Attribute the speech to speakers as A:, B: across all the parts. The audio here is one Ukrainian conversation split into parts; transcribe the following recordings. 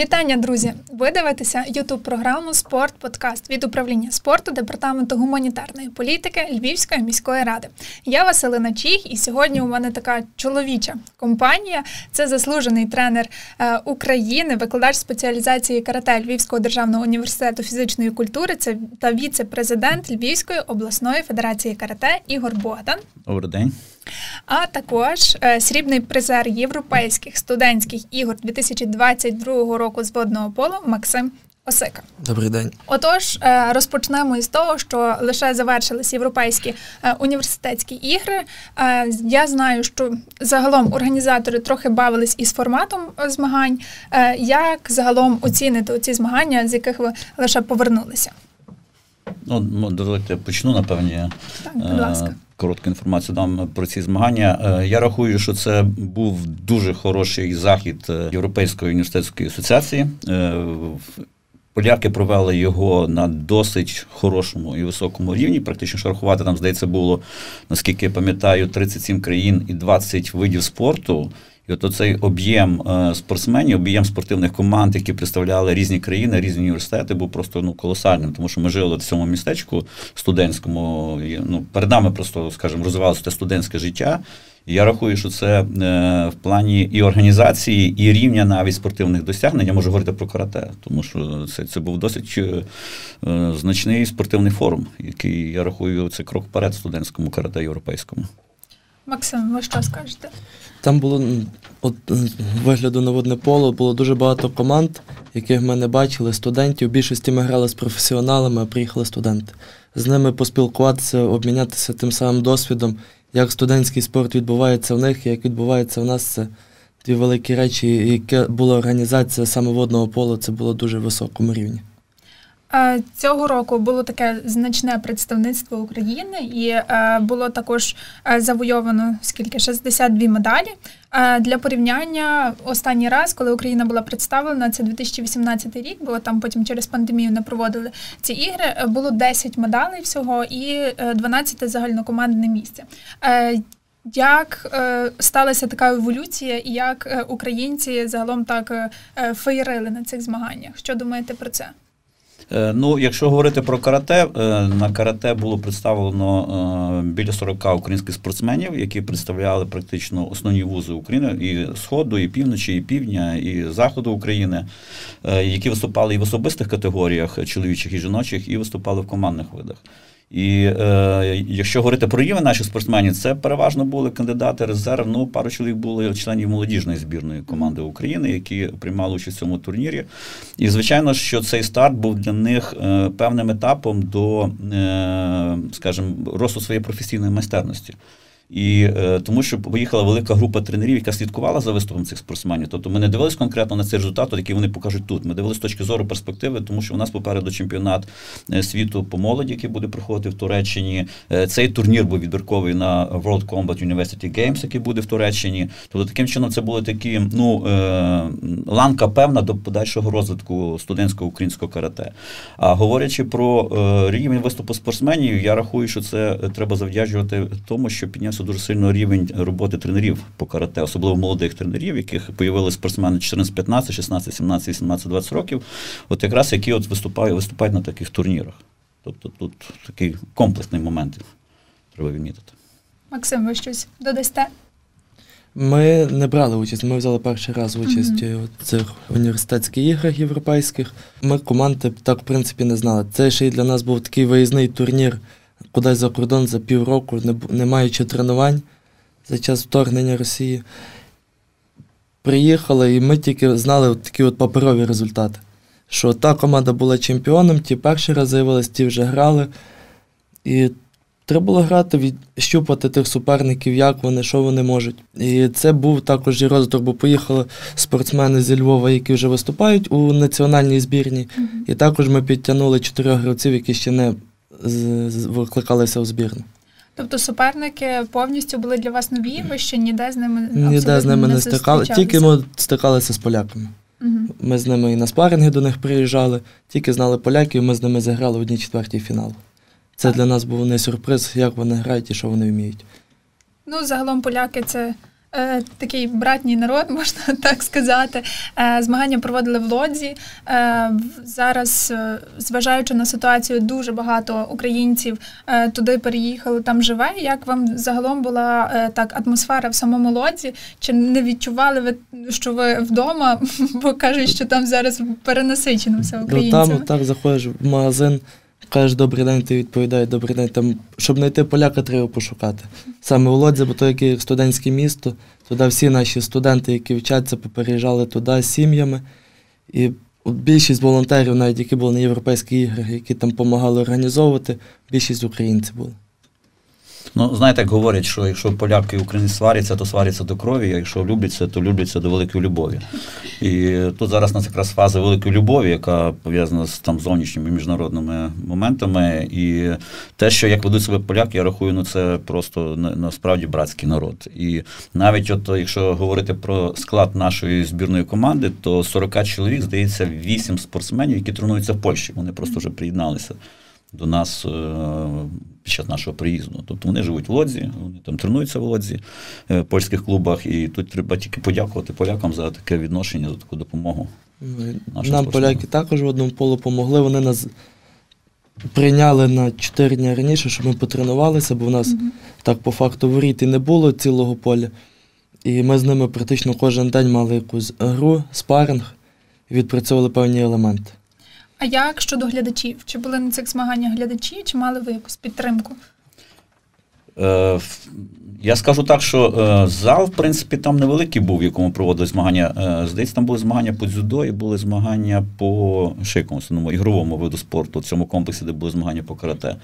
A: Вітання, друзі! Ви дивитеся ютуб програму Спорт Подкаст від управління спорту департаменту гуманітарної політики Львівської міської ради. Я Василина Чіх, і сьогодні у мене така чоловіча компанія. Це заслужений тренер е, України, викладач спеціалізації карате Львівського державного університету фізичної культури. Це та віце-президент Львівської обласної федерації карате Ігор Богдан.
B: Добрий день.
A: А також е, срібний призер європейських студентських ігор 2022 року з водного полу Максим Осика.
C: Добрий день.
A: Отож, е, розпочнемо із того, що лише завершились європейські е, університетські ігри. Я знаю, що загалом організатори трохи бавились із форматом змагань. Як загалом оцінити ці змагання, з яких ви лише повернулися?
B: Ну, ну дозвольте почну, напевні.
A: Так, будь ласка.
B: Коротку інформацію дам про ці змагання. Я рахую, що це був дуже хороший захід Європейської університетської асоціації. Поляки провели його на досить хорошому і високому рівні. Практично що рахувати там, здається, було, наскільки я пам'ятаю, 37 країн і 20 видів спорту. І от цей об'єм е, спортсменів, об'єм спортивних команд, які представляли різні країни, різні університети, був просто ну, колосальним, тому що ми жили в цьому містечку студентському. Ну, Перед нами просто, скажімо, розвивалося те студентське життя. І я рахую, що це е, в плані і організації, і рівня навіть спортивних досягнень. Я можу говорити про карате, тому що це це був досить е, значний спортивний форум, який я рахую, це крок вперед студентському карате європейському.
A: Максим, ви що скажете?
C: Там було от вигляду на водне поле, було дуже багато команд, яких ми не бачили, студентів. Більшості ми грали з професіоналами, а приїхали студенти. З ними поспілкуватися, обмінятися тим самим досвідом, як студентський спорт відбувається в них, як відбувається в нас. Це дві великі речі, яке була організація саме водного полу, це було дуже високому рівні.
A: Е, цього року було таке значне представництво України, і е, було також е, завойовано скільки 62 медалі. Для порівняння останній раз, коли Україна була представлена, це 2018 рік, бо там потім через пандемію не проводили ці ігри. Було 10 медалей всього і 12 загальнокомандне місце. Як сталася така еволюція, і як українці загалом так феєрили на цих змаганнях? Що думаєте про це?
B: Е, ну, якщо говорити про карате, е, на карате було представлено е, біля 40 українських спортсменів, які представляли практично основні вузи України і Сходу, і півночі, і півдня, і заходу України, які виступали і в особистих категоріях чоловічих і жіночих, і виступали в командних видах. І е, якщо говорити про рівень наших спортсменів, це переважно були кандидати резерв. Ну, пару чоловік були членів молодіжної збірної команди України, які приймали участь в цьому турнірі. І звичайно, що цей старт був для них е, певним етапом до, е, скажімо, росту своєї професійної майстерності. І е, тому, що поїхала велика група тренерів, яка слідкувала за виступом цих спортсменів. Тобто ми не дивились конкретно на цей результат, який вони покажуть тут. Ми дивилися з точки зору перспективи, тому що у нас попереду чемпіонат е, світу по молоді, який буде проходити в Туреччині. Е, цей турнір був відбірковий на World Combat University Games, який буде в Туреччині. Тобто, таким чином, це були такі ну е, ланка певна до подальшого розвитку студентського українського карате. А говорячи про е, рівень виступу спортсменів, я рахую, що це треба завдячувати тому, що піднявся піднявся дуже сильно рівень роботи тренерів по карате, особливо молодих тренерів, яких появилися спортсмени 14, 15, 16, 17, 18, 20 років, от якраз які от виступають, виступають на таких турнірах. Тобто тут такий комплексний момент треба відмітити.
A: Максим, ви щось додасте?
C: Ми не брали участь, ми взяли перший раз участь mm-hmm. у цих університетських іграх європейських. Ми команди так, в принципі, не знали. Це ще й для нас був такий виїзний турнір кудись за кордон за півроку, не, не маючи тренувань за час вторгнення Росії. Приїхали, і ми тільки знали от такі от паперові результати. Що та команда була чемпіоном, ті перший раз з'явились, ті вже грали. І треба було грати, відщупати тих суперників, як вони, що вони можуть. І це був також і розвиток, бо поїхали спортсмени зі Львова, які вже виступають у національній збірні. Mm-hmm. І також ми підтягнули чотирьох гравців, які ще не викликалися в збірну.
A: Тобто суперники повністю були для вас нові, ви ще ніде з ними
C: ніде з ними не стикали, тільки ми стикалися з поляками. Угу. Ми з ними і на спаринги до них приїжджали, тільки знали поляків, ми з ними заграли в одній четвертій фіналу. Це так. для нас був не сюрприз, як вони грають і що вони вміють.
A: Ну, загалом поляки це такий братній народ, можна так сказати. Е, змагання проводили в Лодзі. Е, зараз, е, зважаючи на ситуацію, дуже багато українців е, туди переїхали, там живе. Як вам загалом була е, так атмосфера в самому Лодзі? Чи не відчували ви, що ви вдома? Бо кажуть, що там зараз перенасичено все
C: Ну,
A: українцями.
C: там так заходиш в магазин, кажеш добрий день, ти відповідає добрий день. Там, щоб знайти поляка, треба пошукати. Саме у Лодзі, бо то яке студентське місто, туди всі наші студенти, які вчаться, попереїжджали туди з сім'ями. І більшість волонтерів, навіть які були на європейських іграх, які там допомагали організовувати, більшість українців були.
B: Ну, знаєте, як говорять, що якщо поляки і українці сваряться, то сваряться до крові, а якщо любляться, то любляться до великої любові. І тут зараз у нас якраз фаза великої любові, яка пов'язана з там зовнішніми міжнародними моментами. І те, що як ведуть себе поляки, я рахую, ну це просто на- насправді братський народ. І навіть от якщо говорити про склад нашої збірної команди, то 40 чоловік, здається, 8 спортсменів, які тренуються в Польщі. Вони просто вже приєдналися до нас е, під час нашого приїзду. Тобто вони живуть в Лодзі, вони там тренуються в Лодзі, е, в польських клубах, і тут треба тільки подякувати полякам за таке відношення, за таку допомогу.
C: Нам
B: спортсмени.
C: поляки також в одному полу помогли. Вони нас прийняли на 4 дні раніше, щоб ми потренувалися, бо в нас так по факту воріт і не було цілого поля. І ми з ними практично кожен день мали якусь гру, спаринг відпрацьовували певні елементи.
A: А як щодо глядачів? Чи були на цих змаганнях глядачі, чи мали ви якусь підтримку?
B: Е, Я скажу так, що е, зал, в принципі, там невеликий був, в якому проводили змагання. Е, Здається, там були змагання по дзюдо і були змагання по шикому, ну, ігровому виду спорту, в цьому комплексі, де були змагання по карате.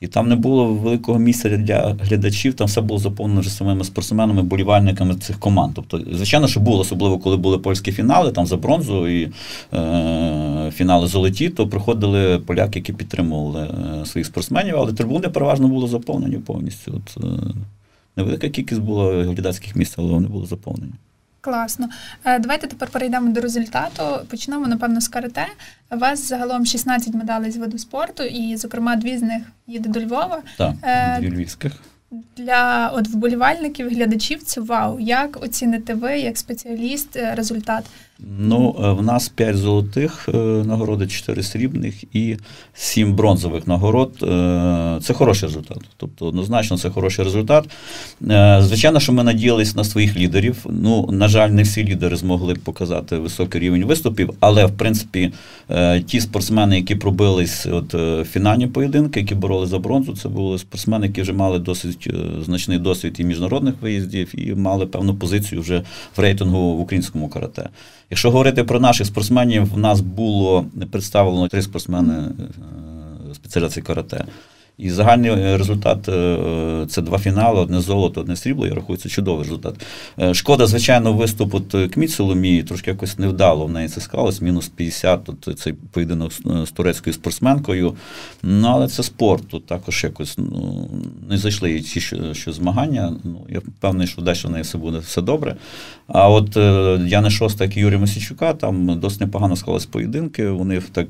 B: І там не було великого місця для глядачів, там все було заповнено вже самими спортсменами, болівальниками цих команд. Тобто, звичайно, що було, особливо коли були польські фінали, там за бронзу і е, фінали золоті, то приходили поляки, які підтримували е, своїх спортсменів, але трибуни переважно були заповнені повністю. От, е, невелика кількість було глядацьких місць, але вони були заповнені.
A: Класно. Е, Давайте тепер перейдемо до результату. Почнемо, напевно, з карате. У вас загалом 16 медалей з виду спорту, і, зокрема, дві з них їде до Львова.
B: Так,
A: Е,
B: дві львівських.
A: Для от вболівальників, глядачів це вау. Як оціните ви, як спеціаліст, е, результат?
B: Ну, е, в нас 5 золотих е, нагород, 4 срібних і 7 бронзових нагород. Це хороший результат. Тобто, однозначно, це хороший результат. Звичайно, що ми надіялись на своїх лідерів. Ну, на жаль, не всі лідери змогли показати високий рівень виступів, але в принципі ті спортсмени, які пробились от фінальні поєдинки, які бороли за бронзу, це були спортсмени, які вже мали досить е, значний досвід і міжнародних виїздів, і мали певну позицію вже в рейтингу в українському карате. Якщо говорити про наших спортсменів, в нас було представлено три спортсмени е, спеціалізації карате. І загальний е, результат е, це два фінали, одне золото, одне срібло. Я рахую, це чудовий результат. Е, Шкода, звичайно, виступ от Кміт Соломії трошки якось невдало в неї це склалось, мінус 50, от цей поєдинок з, турецькою спортсменкою. Ну, але це спорт, тут також якось ну, не зайшли ті, що, що змагання. Ну, я впевнений, що далі в неї все буде все добре. А от е, Яни Шостак і Юрія Мосійчука там досить непогано склались поєдинки. Вони так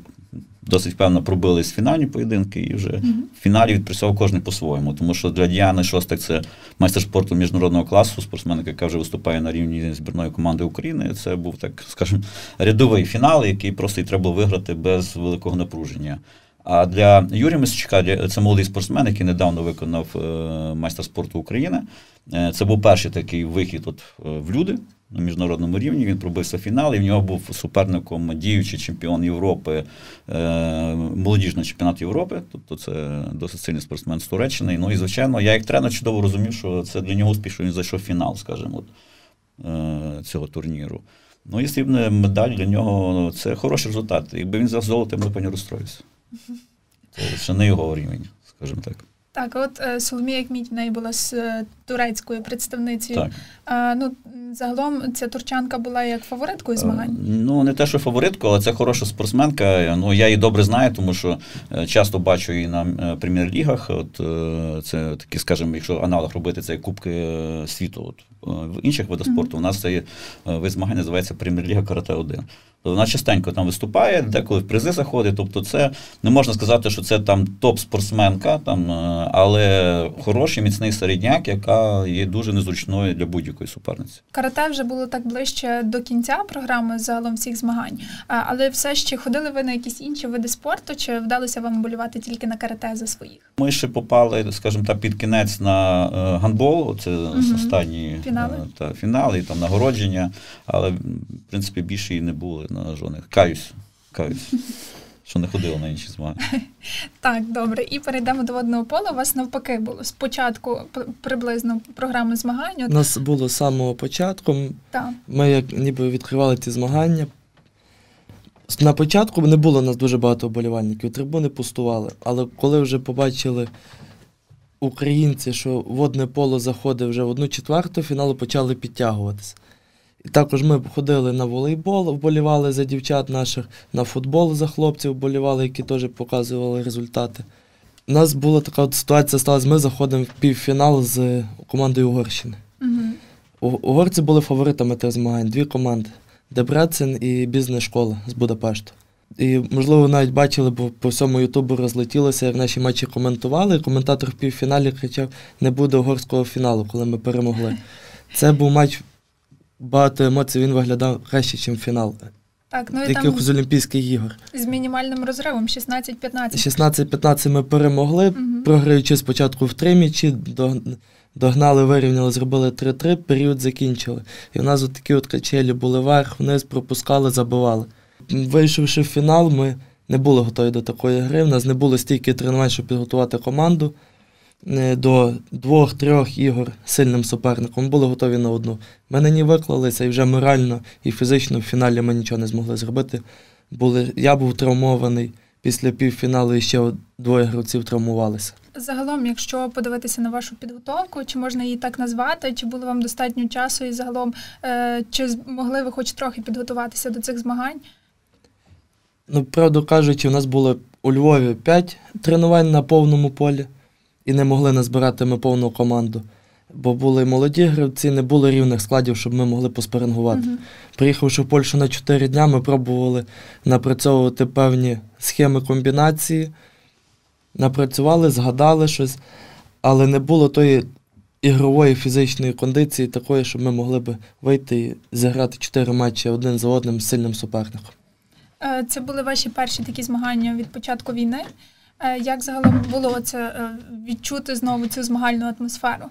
B: досить певно пробились в фінальні поєдинки і вже в фіналі відпрацьовував кожен по-своєму. Тому що для Діани Шостак це майстер спорту міжнародного класу, спортсменка, яка вже виступає на рівні збірної команди України. Це був так, скажімо, рядовий фінал, який просто й треба було виграти без великого напруження. А для Юрія Мисичка це молодий спортсмен, який недавно виконав е, майстер спорту України. Е, Це був перший такий вихід от, е, в люди на міжнародному рівні. Він пробився фінал, і в нього був суперником діючий чемпіон Європи, молодіжний чемпіонат Європи. Тобто це досить сильний спортсмен з Туреччини. Ну і звичайно, я як тренер чудово розумів, що це для нього успіх, що він зайшов в фінал, скажімо, от, цього турніру. Ну і срібна медаль для нього це хороший результат. Якби він взяв золото, я б напевно розстроївся. Це ще не його рівень, скажімо так.
A: Так, от е, Соломія Кміть в неї була з турецькою представницею.
B: Так.
A: А, ну, загалом ця турчанка була як фавориткою змагань.
B: Е, Ну, не те, що фаворитку, але це хороша спортсменка. Ну, я її добре знаю, тому що е, часто бачу її на е, прем'єр-лігах. От це такі, скажімо, якщо аналог робити, це Кубки світу. От, в інших видах спорту у нас цей вид змагань називається Прем'єр-ліга Карате 1. Тобто вона частенько там виступає, деколи в призи заходить. Тобто, це не можна сказати, що це там топ-спортсменка, там, але хороший міцний середняк, яка яка є дуже незручною для будь-якої суперниці.
A: Карате вже було так ближче до кінця програми загалом всіх змагань, але все ще ходили ви на якісь інші види спорту, чи вдалося вам болювати тільки на карате за своїх?
B: Ми ще попали, скажімо так, під кінець на е, гандбол. Це угу. останні
A: фінали
B: та фінали, там нагородження, але в принципі більше і не було на жодних. Каюсь, каюсь. Що не ходила на інші змагання.
A: Так, добре. І перейдемо до водного пола. У вас навпаки було спочатку приблизно програми змагань.
C: У нас було з самого початку. Так. Ми як ніби відкривали ці змагання. На початку не було у нас дуже багато вболівальників, трибуни пустували. Але коли вже побачили українці, що водне поло заходить вже в одну четверту, фіналу почали підтягуватися. І також ми ходили на волейбол, вболівали за дівчат наших, на футбол за хлопців вболівали, які теж показували результати. У нас була така от ситуація сталася, ми заходимо в півфінал з командою Угорщини. Угу. Угорці були фаворитами тих змагань, дві команди Дебрецен і бізнес-школа з Будапешту. І, можливо, навіть бачили, бо по всьому Ютубу розлетілося, як наші матчі коментували. Коментатор в півфіналі кричав: не буде угорського фіналу, коли ми перемогли. Це був матч багато емоцій, він виглядав краще, ніж фінал.
A: Так, ну
C: і Якихось там Олімпійських ігор.
A: З мінімальним розривом 16-15.
C: 16-15 ми перемогли, угу. програючи спочатку в три м'ячі, догнали, вирівняли, зробили 3-3, період закінчили. І в нас от такі от качелі були вверх, вниз, пропускали, забивали. Вийшовши в фінал, ми не були готові до такої гри. У нас не було стільки тренувань, щоб підготувати команду. Е, до двох-трьох ігор сильним суперником, були готові на одну. Ми на ній виклалися і вже морально і фізично в фіналі ми нічого не змогли зробити. Були, Я був травмований. Після півфіналу і ще двоє гравців травмувалися.
A: Загалом, якщо подивитися на вашу підготовку, чи можна її так назвати, чи було вам достатньо часу, і загалом, е, чи могли ви хоч трохи підготуватися до цих змагань?
C: Ну, правду кажучи, у нас було у Львові п'ять тренувань на повному полі і не могли назбирати ми повну команду. Бо були молоді гравці, не було рівних складів, щоб ми могли поспарингувати. Uh-huh. Приїхавши в Польщу на 4 дня, ми пробували напрацьовувати певні схеми комбінації, напрацювали, згадали щось, але не було тої ігрової фізичної кондиції, такої, щоб ми могли б вийти і зіграти 4 матчі один за одним з сильним суперником.
A: Е, це були ваші перші такі змагання від початку війни. Е, як загалом було це е, відчути знову цю змагальну атмосферу?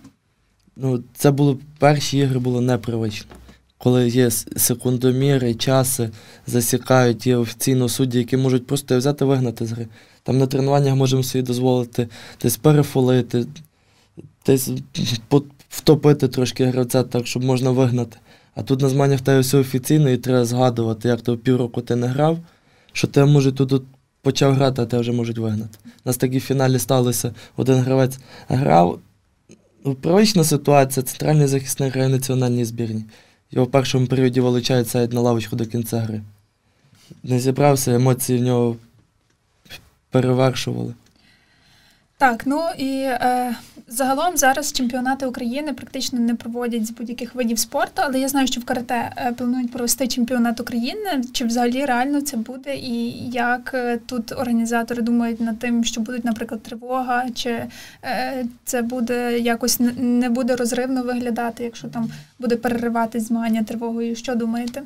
C: Ну, це були перші ігри було непривично. Коли є секундоміри, часи, засікають, є офіційно судді, які можуть просто взяти вигнати з гри. Там на тренуваннях можемо собі дозволити десь перефолити, десь втопити трошки гравця так, щоб можна вигнати. А тут на змаганнях та все офіційно і треба згадувати, як то півроку ти не грав, що тебе можуть тут почав грати, а те вже можуть вигнати. У нас такі в фіналі сталося. Один гравець грав. Ну, Привична ситуація, центральний захисник грає в національній збірні. Його в першому періоді вилучають сайт на лавочку до кінця гри. Не зібрався, емоції в нього перевершували.
A: Так, ну і е, загалом зараз чемпіонати України практично не проводять з будь-яких видів спорту, але я знаю, що в карате е, планують провести чемпіонат України. Чи взагалі реально це буде? І як е, тут організатори думають над тим, що будуть, наприклад, тривога, чи е, це буде якось не буде розривно виглядати, якщо там буде переривати змагання тривогою? Що думаєте?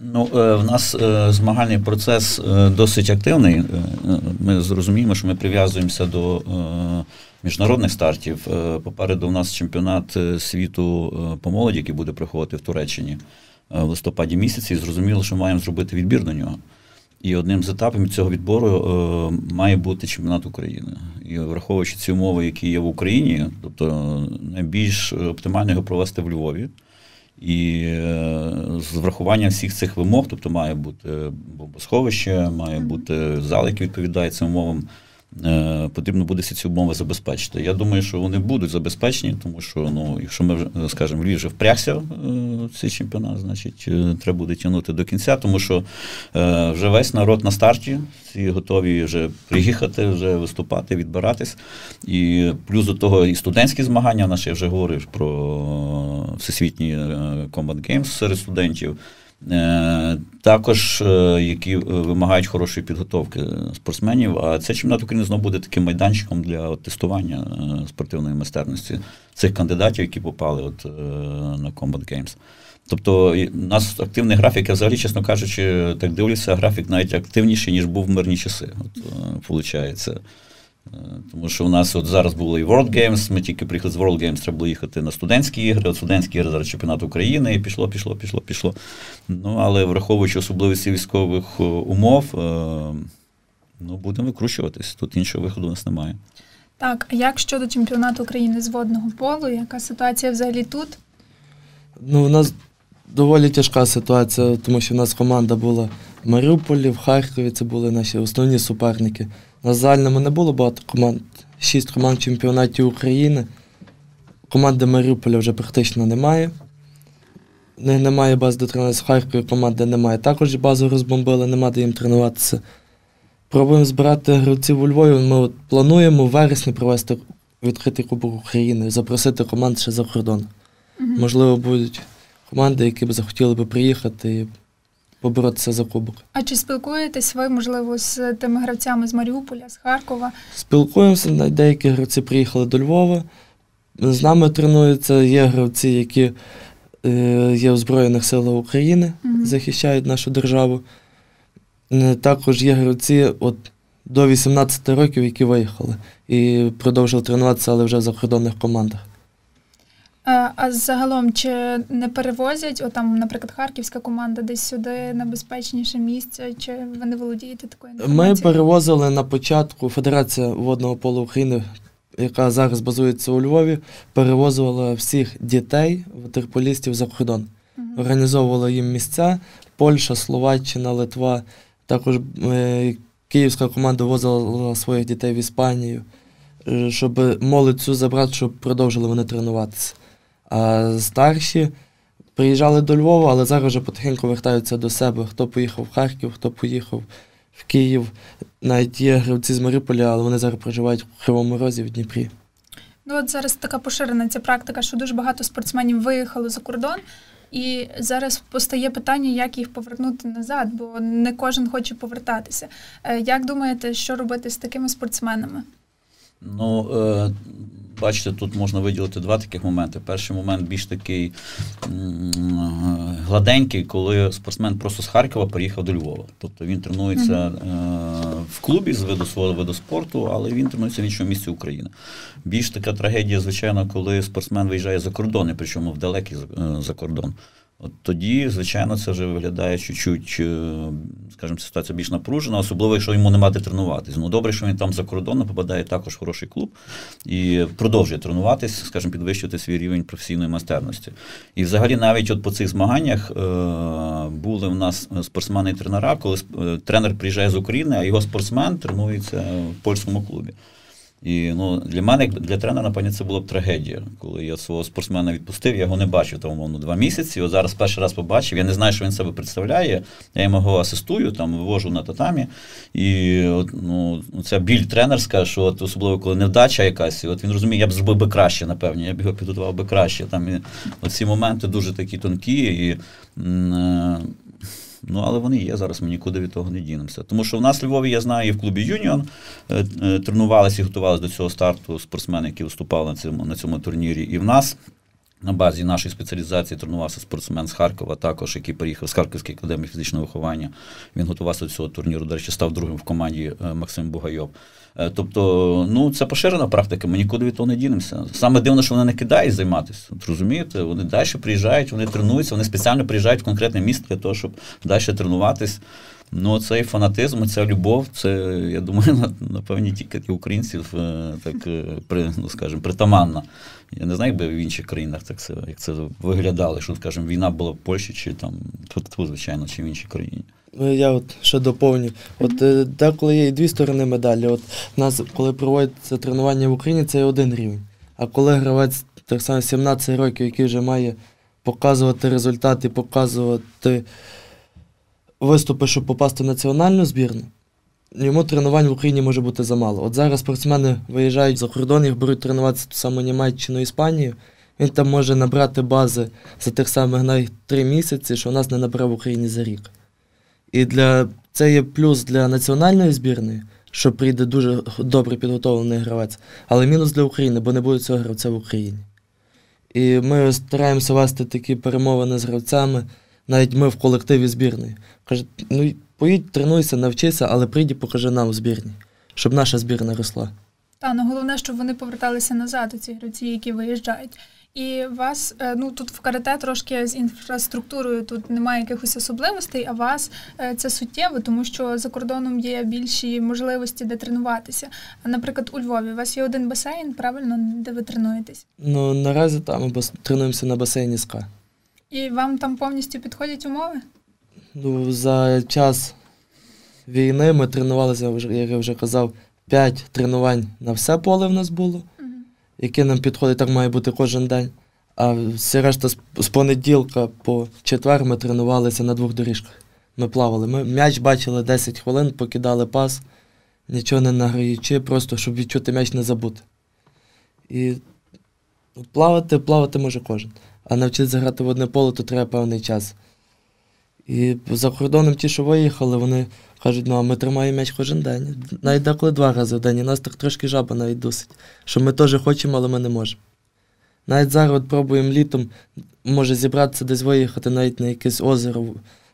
B: Ну, е, в нас е, змагальний процес е, досить активний. Ми зрозуміємо, що ми прив'язуємося до міжнародних стартів. Попереду у нас чемпіонат світу по молоді, який буде проходити в Туреччині в листопаді місяці, і зрозуміло, що маємо зробити відбір до нього. І одним з етапів цього відбору має бути чемпіонат України. І враховуючи ці умови, які є в Україні, тобто найбільш оптимально його провести в Львові. І е, з врахуванням всіх цих вимог, тобто має бути бомбосховище, має бути зал, який відповідає цим умовам. Е, потрібно буде ці умови забезпечити. Я думаю, що вони будуть забезпечені, тому що ну, якщо ми скажімо, Львів вже впрягся е, цей чемпіонат, значить е, треба буде тягнути до кінця, тому що вже весь народ на старті, всі готові вже приїхати, вже виступати, відбиратись. І плюс до того і студентські змагання, наші я вже говорив про всесвітні Combat Games серед студентів. Е, також е, які вимагають хорошої підготовки спортсменів. А цей чемпіонат України знову буде таким майданчиком для тестування спортивної майстерності цих кандидатів, які попали от на Combat Games. Тобто у нас активний графік, я взагалі, чесно кажучи, так дивлюся, графік навіть активніший, ніж був в мирні часи. От, виходить. Тому що у нас от зараз було і World Games, ми тільки приїхали з World Games, треба було їхати на студентські ігри, от студентські ігри зараз чемпіонат України, і пішло, пішло, пішло, пішло. Ну, Але враховуючи особливості військових е, умов, е, ну, будемо викручуватись. Тут іншого виходу у нас немає.
A: Так, а як щодо чемпіонату України з водного полу, яка ситуація взагалі тут?
C: Ну, у нас доволі тяжка ситуація, тому що в нас команда була в Маріуполі, в Харкові, це були наші основні суперники. На загальному не було багато команд. Шість команд в чемпіонаті України. Команди Маріуполя вже практично немає. Не, Немає баз до тренуватися. В Харкові команди немає. Також базу розбомбили, нема де їм тренуватися. Пробуємо збирати гравців у Львові. Ми от плануємо в вересні провести відкритий Кубок України, запросити команд ще за кордон. Можливо, будуть команди, які б захотіли би приїхати і поборотися за кубок.
A: А чи спілкуєтесь ви, можливо, з тими гравцями з Маріуполя, з Харкова?
C: Спілкуємося, деякі гравці приїхали до Львова. З нами тренуються, є гравці, які е, є в Збройних силах України, mm-hmm. захищають нашу державу. Е, також є гравці от, до 18 років, які виїхали і продовжили тренуватися, але вже в закордонних командах.
A: А загалом чи не перевозять, отам, наприклад, харківська команда десь сюди на безпечніше місце, чи ви не володієте такою інформацією?
C: Ми перевозили на початку Федерація водного полу України, яка зараз базується у Львові, перевозила всіх дітей ватерполістів за кордон. Угу. Організовувала їм місця Польща, Словаччина, Литва. Також е, київська команда возила своїх дітей в Іспанію, е, щоб молодь цю забрати, щоб продовжили вони тренуватися. А старші приїжджали до Львова, але зараз вже потихеньку вертаються до себе. Хто поїхав в Харків, хто поїхав в Київ. Навіть є гравці з Маріуполя, але вони зараз проживають в Кривому Розі в Дніпрі.
A: Ну от зараз така поширена ця практика, що дуже багато спортсменів виїхали за кордон, і зараз постає питання, як їх повернути назад, бо не кожен хоче повертатися. Е, як думаєте, що робити з такими спортсменами?
B: Ну, е, бачите, тут можна виділити два таких моменти. Перший момент більш такий гладенький, коли спортсмен просто з Харкова приїхав до Львова. Тобто він тренується mm-hmm. в клубі з виду свого виду спорту, але він тренується в іншому місці України. Більш така трагедія, звичайно, коли спортсмен виїжджає за кордон, і причому в далекий е, за кордон. От тоді, звичайно, це вже виглядає чуть-чуть, е, скажімо, ситуація більш напружена, особливо, якщо йому нема де тренуватися. Ну, добре, що він там за кордоном попадає також в хороший клуб і продовжує тренуватися, скажімо, підвищувати свій рівень професійної майстерності. І взагалі, навіть от по цих змаганнях е, були в нас спортсмени і тренера, коли е, тренер приїжджає з України, а його спортсмен тренується в польському клубі. І ну, для мене, як для тренера, напевно, це була б трагедія. Коли я свого спортсмена відпустив, я його не бачив там, умовно, два місяці. От зараз перший раз побачив. Я не знаю, що він себе представляє. Я його асистую, там вивожу на татамі. І от, ну, ця біль тренерська, що от, особливо коли невдача якась, от він розуміє, я б зробив би краще, напевно, я б його підготував би краще. Там, і, Оці моменти дуже такі тонкі. І, е, Ну, але вони є зараз, ми нікуди від того не дінемося. Тому що в нас в Львові, я знаю, і в клубі Юніон е, е, тренувалися і готувалися до цього старту спортсмени, які виступали на цьому, на цьому турнірі. І в нас. На базі нашої спеціалізації тренувався спортсмен з Харкова, також який приїхав з Харківської академії фізичного виховання. Він готувався до цього турніру. До речі, став другим в команді е, Максим Бугайов. Е, тобто, ну це поширена практика, ми нікуди від того не дінемося. Саме дивно, що вони не кидають займатися. От розумієте, вони далі приїжджають, вони тренуються, вони спеціально приїжджають в конкретне місце для того, щоб далі тренуватись. Ну, цей фанатизм, ця любов, це, я думаю, напевні тільки українців е, так, при, ну, скажімо, притаманна. Я не знаю, якби в інших країнах так це, як це виглядало, що, скажімо, війна була в Польщі, чи там, тут, звичайно, чи в іншій країні.
C: Ну, я от ще доповню. От е, деколи є і дві сторони медалі. От нас, коли проводиться тренування в Україні, це один рівень. А коли гравець так само 17 років, який вже має показувати результати, показувати виступи, щоб попасти в національну збірну, йому тренувань в Україні може бути замало. От зараз спортсмени виїжджають за кордон, їх беруть тренуватися ту саму Німеччину, Іспанію, Він там може набрати бази за тих самих навіть три місяці, що у нас не набрав в Україні за рік. І для це є плюс для національної збірної, що прийде дуже добре підготовлений гравець, але мінус для України, бо не буде цього гравця в Україні. І ми стараємося вести такі перемовини з гравцями, навіть ми в колективі збірної. Каже, ну поїдь, тренуйся, навчися, але прийди, покажи нам в збірні, щоб наша збірна росла.
A: Та ну головне, щоб вони поверталися назад, ці гравці, які виїжджають. І вас е, ну тут в карате трошки з інфраструктурою тут немає якихось особливостей, а вас е, це суттєво, тому що за кордоном є більші можливості, де тренуватися. А наприклад, у Львові у вас є один басейн, правильно, де ви тренуєтесь?
C: Ну наразі там ми тренуємося на басейні СКА.
A: І вам там повністю підходять умови?
C: Ну, За час війни ми тренувалися, як я вже казав, 5 тренувань на все поле в нас було яке нам підходить, так має бути кожен день. А все решта з понеділка по четвер ми тренувалися на двох доріжках. Ми плавали. Ми м'яч бачили 10 хвилин, покидали пас, нічого не награючи, просто щоб відчути м'яч не забути. І плавати, плавати може кожен. А навчитися грати в одне поле, то треба певний час. І за кордоном ті, що виїхали, вони кажуть, ну а ми тримаємо м'яч кожен день. Навіть деколи два рази в день. І нас так трошки жаба навіть досить. Що ми теж хочемо, але ми не можемо. Навіть зараз от пробуємо літом, може зібратися десь виїхати навіть на якесь озеро,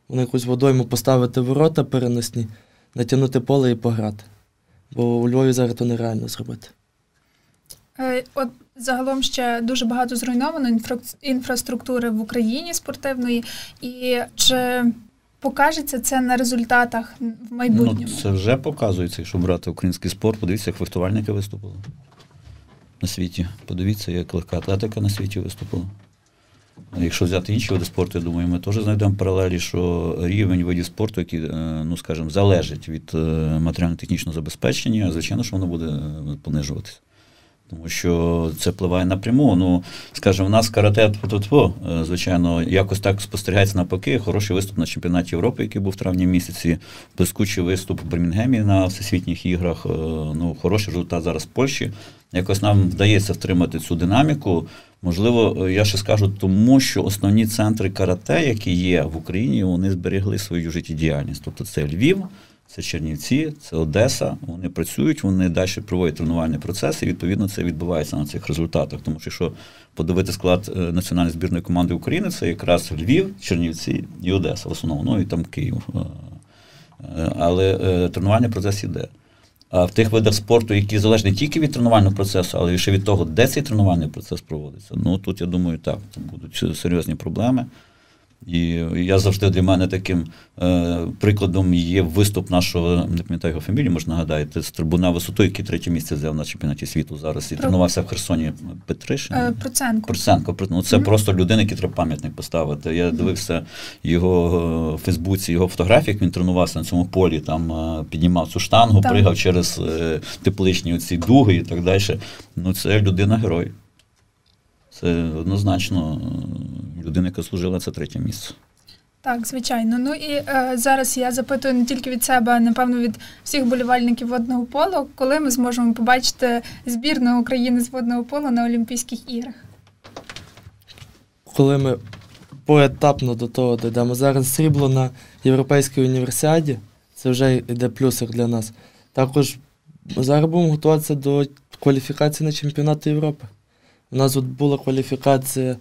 C: на якусь водойму поставити ворота переносні, натягнути поле і пограти. Бо у Львові зараз то нереально зробити.
A: Е, от загалом ще дуже багато зруйновано інфра... інфраструктури в Україні спортивної. І чи покажеться це на результатах в майбутньому?
B: Ну, Це вже показується, якщо брати український спорт, подивіться, як фехтувальники виступили на світі. Подивіться, як легка атлетика на світі виступила. Якщо взяти інші види спорту, я думаю, ми теж знайдемо паралелі, що рівень видів спорту, який, е, ну скажімо, залежить від е, матеріально-технічного забезпечення, звичайно, що воно буде е, понижуватися. Тому що це впливає напряму. Ну, скажімо, в нас карате, звичайно, якось так спостерігається навпаки. Хороший виступ на чемпіонаті Європи, який був в травні місяці, блискучий виступ у Бірмінгемі на всесвітніх іграх. Е, ну, Хороший результат зараз в Польщі. Якось нам вдається втримати цю динаміку. Можливо, я ще скажу, тому що основні центри карате, які є в Україні, вони зберегли свою життєдіяльність. Тобто це Львів це Чернівці, це Одеса. Вони працюють, вони далі проводять тренувальний процес, і відповідно це відбувається на цих результатах. Тому що якщо подивити склад е, національної збірної команди України, це якраз Львів, Чернівці і Одеса, в основному, ну і там Київ. Е, е, але тренувальний процес іде. А в тих видах спорту, які залежні тільки від тренувального процесу, але ще від того, де цей тренувальний процес проводиться. Ну тут я думаю, так, там будуть серйозні проблеми. І я завжди для мене таким е, прикладом є виступ нашого, не пам'ятаю його фамілію, можна нагадати, з трибуна висоту, який третє місце взяв на чемпіонаті світу зараз. І Про... тренувався в Херсоні Петришин.
A: Е, Проценко.
B: Проценко. Ну, Це mm-hmm. просто людина, який треба пам'ятник поставити. Я дивився його е, в Фейсбуці, його фотографії, як він тренувався на цьому полі, там е, піднімав цю штангу, так. пригав через е, тепличні оці дуги і так далі. Ну, це людина-герой. Це однозначно е, людина, яка служила це третє місце.
A: Так, звичайно. Ну і е, зараз я запитую не тільки від себе, а напевно від всіх болівальників водного полу, коли ми зможемо побачити збірну України з водного полу на Олімпійських іграх.
C: Коли ми поетапно до того дійдемо. Зараз срібло на Європейській універсіаді, це вже йде плюсик для нас. Також зараз будемо готуватися до кваліфікації на чемпіонат Європи. У нас от була кваліфікація.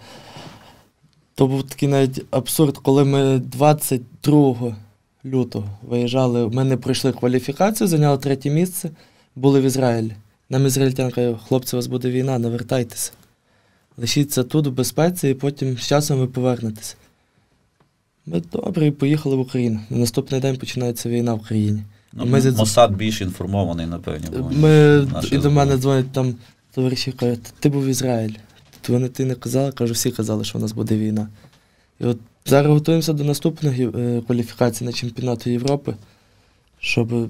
C: То був такий навіть абсурд, коли ми 22 лютого виїжджали, ми не пройшли кваліфікацію, зайняли третє місце, були в Ізраїлі. Нам ізраїльтян каже, хлопці, у вас буде війна, не вертайтеся. Лишіться тут, в безпеці, і потім з часом ви повернетеся. Ми добре поїхали в Україну. На наступний день починається війна в країні.
B: Ну, ми Мосад більш інформований, напевно.
C: Ми, І до мене дзвонять там товариші кажуть, ти був в Ізраїлі. Тут вони ти не казали, кажу, всі казали, що у нас буде війна. І от зараз готуємося до наступної е, кваліфікації на чемпіонату Європи, щоб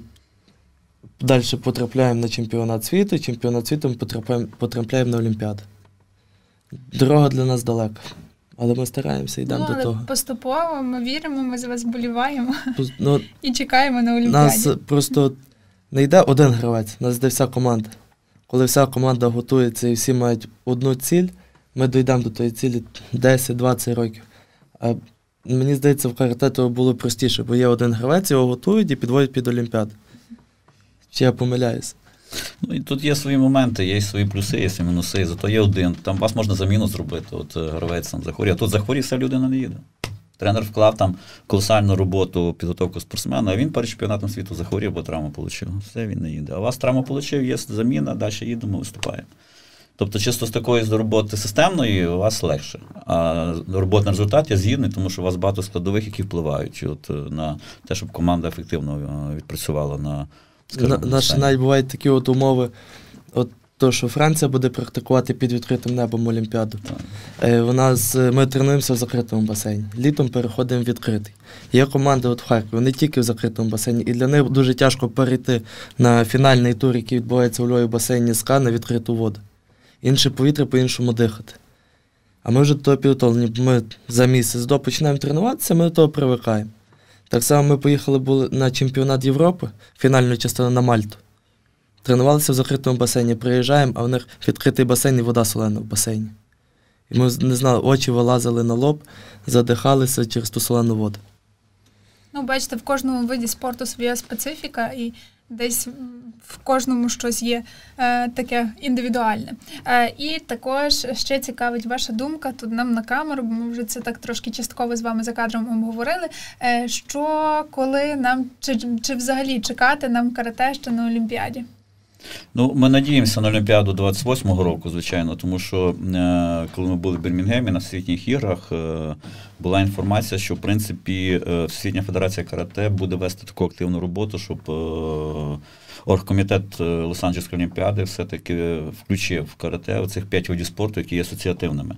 C: далі потрапляємо на чемпіонат світу, чемпіонат світу ми потрапляємо, потрапляємо на Олімпіаду. Дорога для нас далека. Але ми стараємося йдемо ну, до того.
A: Поступово ми віримо, ми за вас боліваємо ну, і чекаємо на Олімпіаді.
C: Нас просто не йде один гравець, нас йде вся команда коли вся команда готується і всі мають одну ціль, ми дійдемо до тої цілі 10-20 років. А мені здається, в карате то було простіше, бо є один гравець, його готують і підводять під Олімпіаду. Чи я помиляюсь?
B: Ну і тут є свої моменти, є свої плюси, є свої мінуси. Зато є один. Там вас можна заміну зробити. От е, гравець там захворів. А тут захворів, вся людина не їде. Тренер вклав там колосальну роботу, підготовку спортсмена, а він перед чемпіонатом світу захворів, бо травму отримав. Все, він не їде. А у вас травму отримав, є заміна, далі їдемо, виступаємо. Тобто, чисто з такої роботи системної у вас легше. А робота на результат я згідний, тому що у вас багато складових, які впливають от, е, на те, щоб команда ефективно е, відпрацювала на
C: На, наші навіть бувають такі от умови, от то, що Франція буде практикувати під відкритим небом Олімпіаду. Е, вона з, ми тренуємося в закритому басейні. Літом переходимо в відкритий. Є команди от в Харкові, вони тільки в закритому басейні, і для них дуже тяжко перейти на фінальний тур, який відбувається у Львові басейні СКА на відкриту воду. Інше повітря по-іншому дихати. А ми вже до того підготовлені. Ми за місяць до починаємо тренуватися, ми до того привикаємо. Так само ми поїхали були на чемпіонат Європи, фінальну частину на Мальту. Тренувалися в закритому басейні, приїжджаємо, а в них відкритий басейн і вода солена в басейні. І ми не знали, очі вилазили на лоб, задихалися через ту солену воду.
A: Ну, бачите, в кожному виді спорту своя специфіка, і десь в кожному щось є е, таке індивідуальне. Е, і також ще цікавить ваша думка тут нам на камеру, бо ми вже це так трошки частково з вами за кадром обговорили. Е, що коли нам чи, чи взагалі чекати нам карате ще на Олімпіаді?
B: Ну, ми надіємося на Олімпіаду 28-го року, звичайно, тому що е, коли ми були в Бірмінгемі на Всесвітніх іграх, е, була інформація, що в принципі е, Всесвітня Федерація карате буде вести таку активну роботу, щоб оргкомітет Лос-Анджелесської Олімпіади все-таки включив карате оцих п'ять видів спорту, які є асоціативними.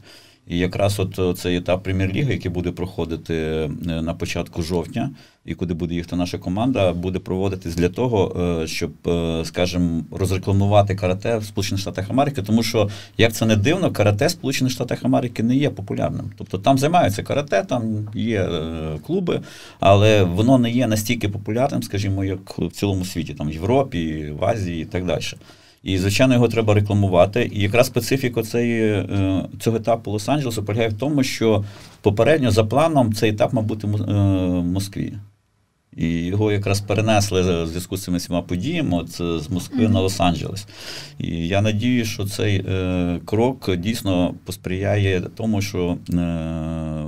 B: І якраз от цей етап прем'єр-ліги, який буде проходити на початку жовтня, і куди буде їхати наша команда, буде проводитись для того, е, щоб, е, скажімо, розрекламувати карате в Сполучених Штатах Америки, тому що, як це не дивно, карате в Сполучених Штатах Америки не є популярним. Тобто там займаються карате, там є е, клуби, але воно не є настільки популярним, скажімо, як в цілому світі, там в Європі, в Азії і так далі. І, звичайно, його треба рекламувати. І якраз специфіка цієї, цього етапу Лос-Анджелесу полягає в тому, що попередньо за планом цей етап мав бути в Москві. І його якраз перенесли в зв'язку з цими всіма подіями от, з Москви на Лос-Анджелес. І я надію, що цей е, крок дійсно посприяє тому, що е,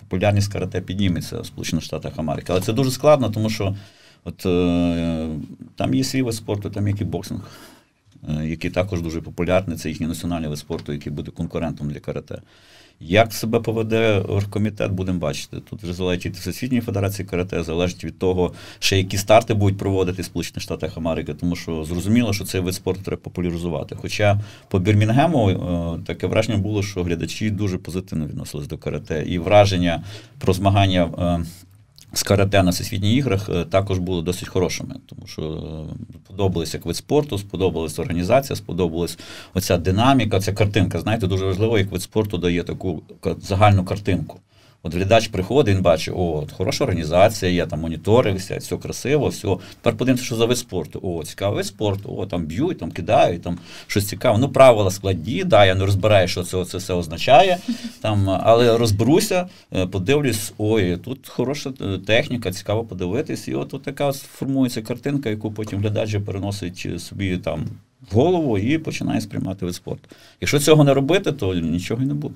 B: популярність карате підніметься в Сполучених Штатах Америки. Але це дуже складно, тому що от, е, там є свій вид спорту, там є кікбоксинг, е, який також дуже популярний. Це їхній національний вид спорту, який буде конкурентом для карате. Як себе поведе оргкомітет, будемо бачити. Тут вже залежить від Всесвітньої Федерації карате, залежить від того, ще які старти будуть проводити Сполучених Штатах Америки, тому що зрозуміло, що цей вид спорту треба популяризувати. Хоча по Бірмінгему е, таке враження було, що глядачі дуже позитивно відносились до карате, і враження про змагання е, з карате на всесвітніх іграх е, також були досить хорошими, тому що е, як вид спорту, сподобалась організація, сподобалась оця динаміка, ця картинка. Знаєте, дуже важливо, як вид спорту дає таку загальну картинку. От глядач приходить, він бачить, о, хороша організація, є там монітори, висять, все красиво, все. Тепер подивимося, що за вид спорту. О, цікавий вид спорту, о, там б'ють, там кидають, там щось цікаве. Ну, правила складні, да, я не розбираю, що це це все означає. Там, Але розберуся, е, подивлюсь, ой, тут хороша е, техніка, цікаво подивитись. І от, от така формується картинка, яку потім глядач переносить собі там в голову і починає сприймати вид спорту. Якщо цього не робити, то нічого і не буде.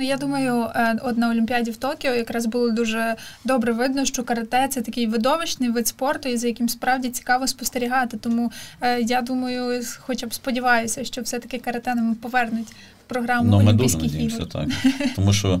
A: Ну, я думаю, е, от на Олімпіаді в Токіо якраз було дуже добре видно, що карате це такий видовищний вид спорту, і за яким справді цікаво спостерігати. Тому е, я думаю, хоча б сподіваюся, що все-таки карате нам повернуть програму ну, ми дуже надіємося,
B: так. Тому що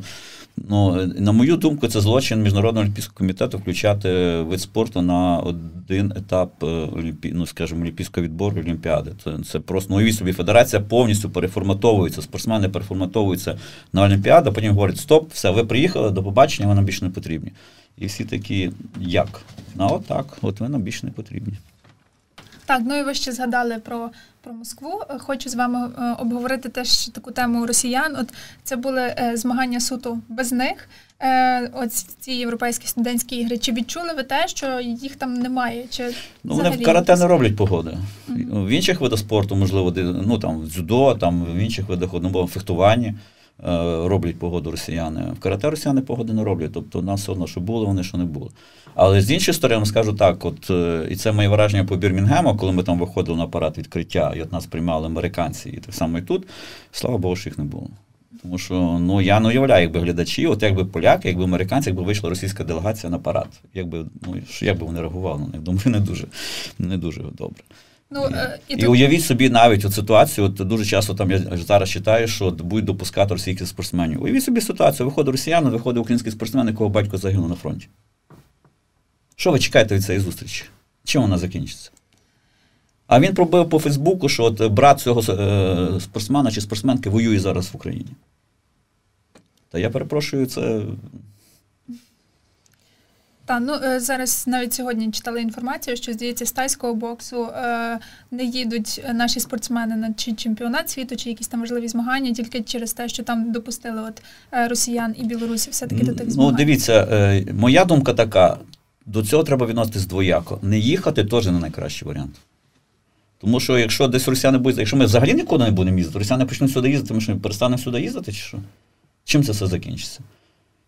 B: Ну, На мою думку, це злочин Міжнародного олімпійського комітету включати вид спорту на один етап е, ну, скажімо, олімпійського відбору Олімпіади. Це це просто ну, собі федерація повністю переформатовується, спортсмени переформатовуються на Олімпіаду, потім говорять, стоп, все, ви приїхали, до побачення, ви нам більше не потрібні. І всі такі, як? Ну, от так, от ви нам більше не потрібні.
A: Так, ну і ви ще згадали про про Москву. Хочу з вами е, обговорити теж таку тему росіян. От це були е, змагання суто без них. Е, от ці європейські студентські ігри. Чи відчули ви те, що їх там немає? Чи
B: ну вони в карате не роблять погоди. Mm-hmm. В інших видах спорту, можливо, ну там дзюдо, там в інших видах ну, фехтуванні. Роблять погоду росіяни. В карате росіяни погоди не роблять. Тобто нас все одно, що було, вони що не було. Але з іншої сторони, скажу так: от і це моє враження по Бірмінгему, коли ми там виходили на апарат відкриття, і от нас приймали американці, і так само і тут. Слава Богу, що їх не було. Тому що ну я не уявляю, якби глядачі, от якби поляки, якби американці, якби вийшла російська делегація на парад. Якби ну як би вони реагували на них? Думаю, не дуже не дуже добре. Ну, І, і, і уявіть собі навіть от ситуацію, от дуже часто там я зараз читаю, що будуть допускати російських спортсменів. Уявіть собі ситуацію, виходить росіяни, виходить український спортсмен, якого батько загинув на фронті. Що ви чекаєте від цієї зустрічі? Чим вона закінчиться? А він пробив по Фейсбуку, що от брат цього е, спортсмена чи спортсменки воює зараз в Україні. Та я перепрошую, це.
A: Та, ну е, зараз навіть сьогодні читали інформацію, що здається, з тайського боксу е, не їдуть наші спортсмени на чи чемпіонат світу, чи якісь там важливі змагання, тільки через те, що там допустили от е, росіян і білорусів все-таки до тих змагань.
B: Ну, дивіться, е, моя думка така: до цього треба відноситись двояко. Не їхати теж не найкращий варіант. Тому що якщо десь росіяни будуть, якщо ми взагалі нікуди не будемо їздити, росіяни почнуть сюди їздити, ми що перестанемо сюди їздити, чи що? Чим це все закінчиться?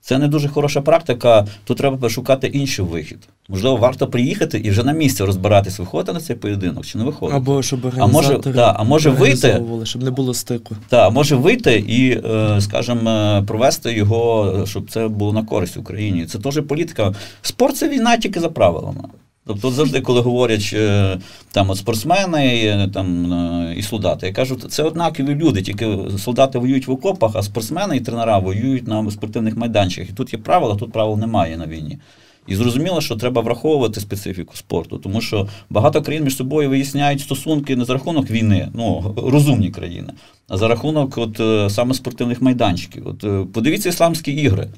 B: Це не дуже хороша практика, тут треба шукати інший вихід. Можливо, варто приїхати і вже на місці розбиратись, виходити на цей поєдинок чи не виходити.
C: Або щоб а може,
B: та, а може вийти,
C: щоб не було стику.
B: Та, а може вийти і, е, скажімо, е, провести його, щоб це було на користь Україні. Це теж політика. Спорт це війна тільки за правилами. Тобто завжди, коли говорять е, там от спортсмени там, е, і солдати, я кажу, це однакові люди, тільки солдати воюють в окопах, а спортсмени і тренера воюють на спортивних майданчиках. І тут є правила, тут правил немає на війні. І зрозуміло, що треба враховувати специфіку спорту, тому що багато країн між собою виясняють стосунки не за рахунок війни, ну розумні країни, а за рахунок от, е, саме спортивних майданчиків. От подивіться ісламські ігри.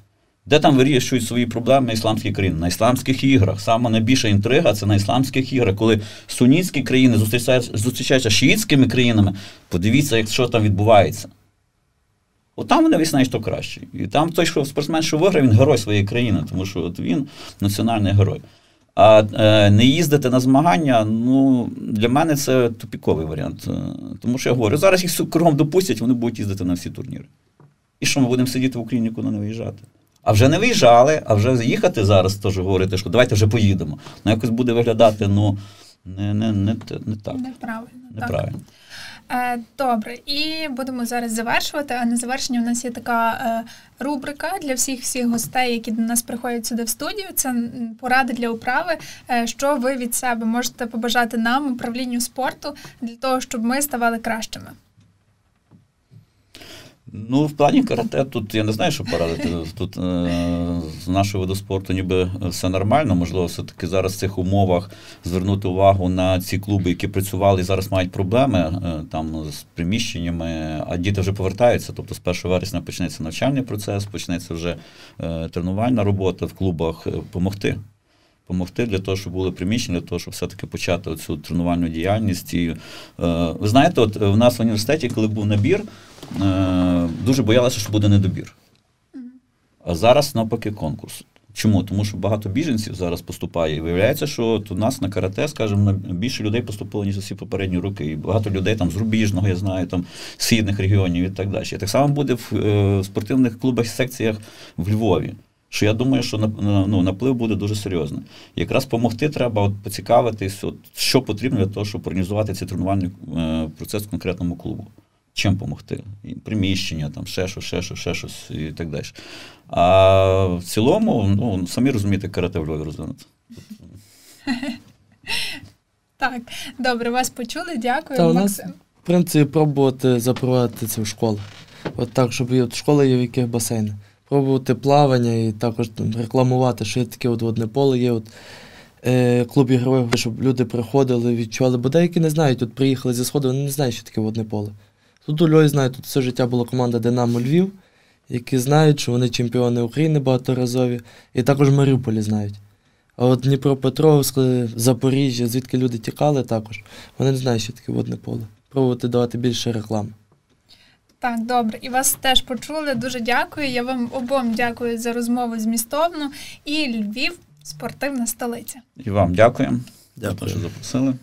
B: Де там вирішують свої проблеми ісламські країни? На ісламських іграх. Саме найбільша інтрига це на ісламських іграх, коли сунітські країни зустрічаються, зустрічаються шиїтськими країнами. Подивіться, як що там відбувається. От там вони виясняють, що краще. І там той, що спортсмен, що виграв, він герой своєї країни, тому що от він національний герой. А е, не їздити на змагання, ну, для мене це тупіковий варіант. Е, тому що я говорю, зараз їх кругом допустять, вони будуть їздити на всі турніри. І що ми будемо сидіти в Україні, нікуди не виїжджати? А вже не виїжджали, а вже їхати зараз, теж говорити, що давайте вже поїдемо. Ну, якось буде виглядати, ну, не не, не, не так.
A: Неправильно.
B: Неправильно.
A: Так. Е, добре, і будемо зараз завершувати. А на завершення у нас є така е, рубрика для всіх всіх гостей, які до нас приходять сюди в студію. Це поради для управи. Е, що ви від себе можете побажати нам, управлінню спорту, для того, щоб ми ставали кращими.
B: Ну, в плані карате тут я не знаю, що порадити. Тут е, з нашого виду спорту ніби все нормально. Можливо, все-таки зараз в цих умовах звернути увагу на ці клуби, які працювали і зараз мають проблеми е, там з приміщеннями, а діти вже повертаються. Тобто з 1 вересня почнеться навчальний процес, почнеться вже е, тренувальна робота в клубах, допомогти. Помогти для того, щоб були приміщення, для того, щоб все-таки почати цю тренувальну діяльність. І, е, Ви знаєте, от в нас в університеті, коли був набір, е, дуже боялися, що буде недобір. А зараз навпаки конкурс. Чому? Тому що багато біженців зараз поступає. І виявляється, що от у нас на карате, скажімо, більше людей поступило, ніж усі попередні роки. І багато людей там з рубіжного, я знаю, там східних регіонів і так далі. І так само буде в, е, спортивних клубах і секціях в Львові що я думаю, що ну, наплив буде дуже серйозний. Якраз допомогти треба от, поцікавитись, от, що потрібно для того, щоб організувати цей тренувальний е, процес в конкретному клубу. Чим допомогти? Приміщення, там, ще щось, ще щось, ще щось і так далі. А в цілому, ну, самі розумієте, карате в Львові розвинути.
A: Так, добре, вас почули, дякую. Та, Максим. Нас,
C: в принципі, пробувати запровадити це в школу. От так, щоб от школи є в яких басейнах пробувати плавання і також там, рекламувати, що є таке от водне поле, є от, е, клуб ігрових, щоб люди приходили, відчували, бо деякі не знають, от приїхали зі сходу, вони не знають, що таке водне поле. Тут у Львові знають, тут все життя була команда Динамо Львів, які знають, що вони чемпіони України багаторазові, і також Маріуполі знають. А от Дніпропетровськ, Запоріжжя, звідки люди тікали також, вони не знають, що таке водне поле. Пробувати давати більше реклами.
A: Так, добре, і вас теж почули. Дуже дякую. Я вам обом дякую за розмову змістовну. І Львів спортивна столиця.
B: І вам дякуємо. Дякую, що запросили.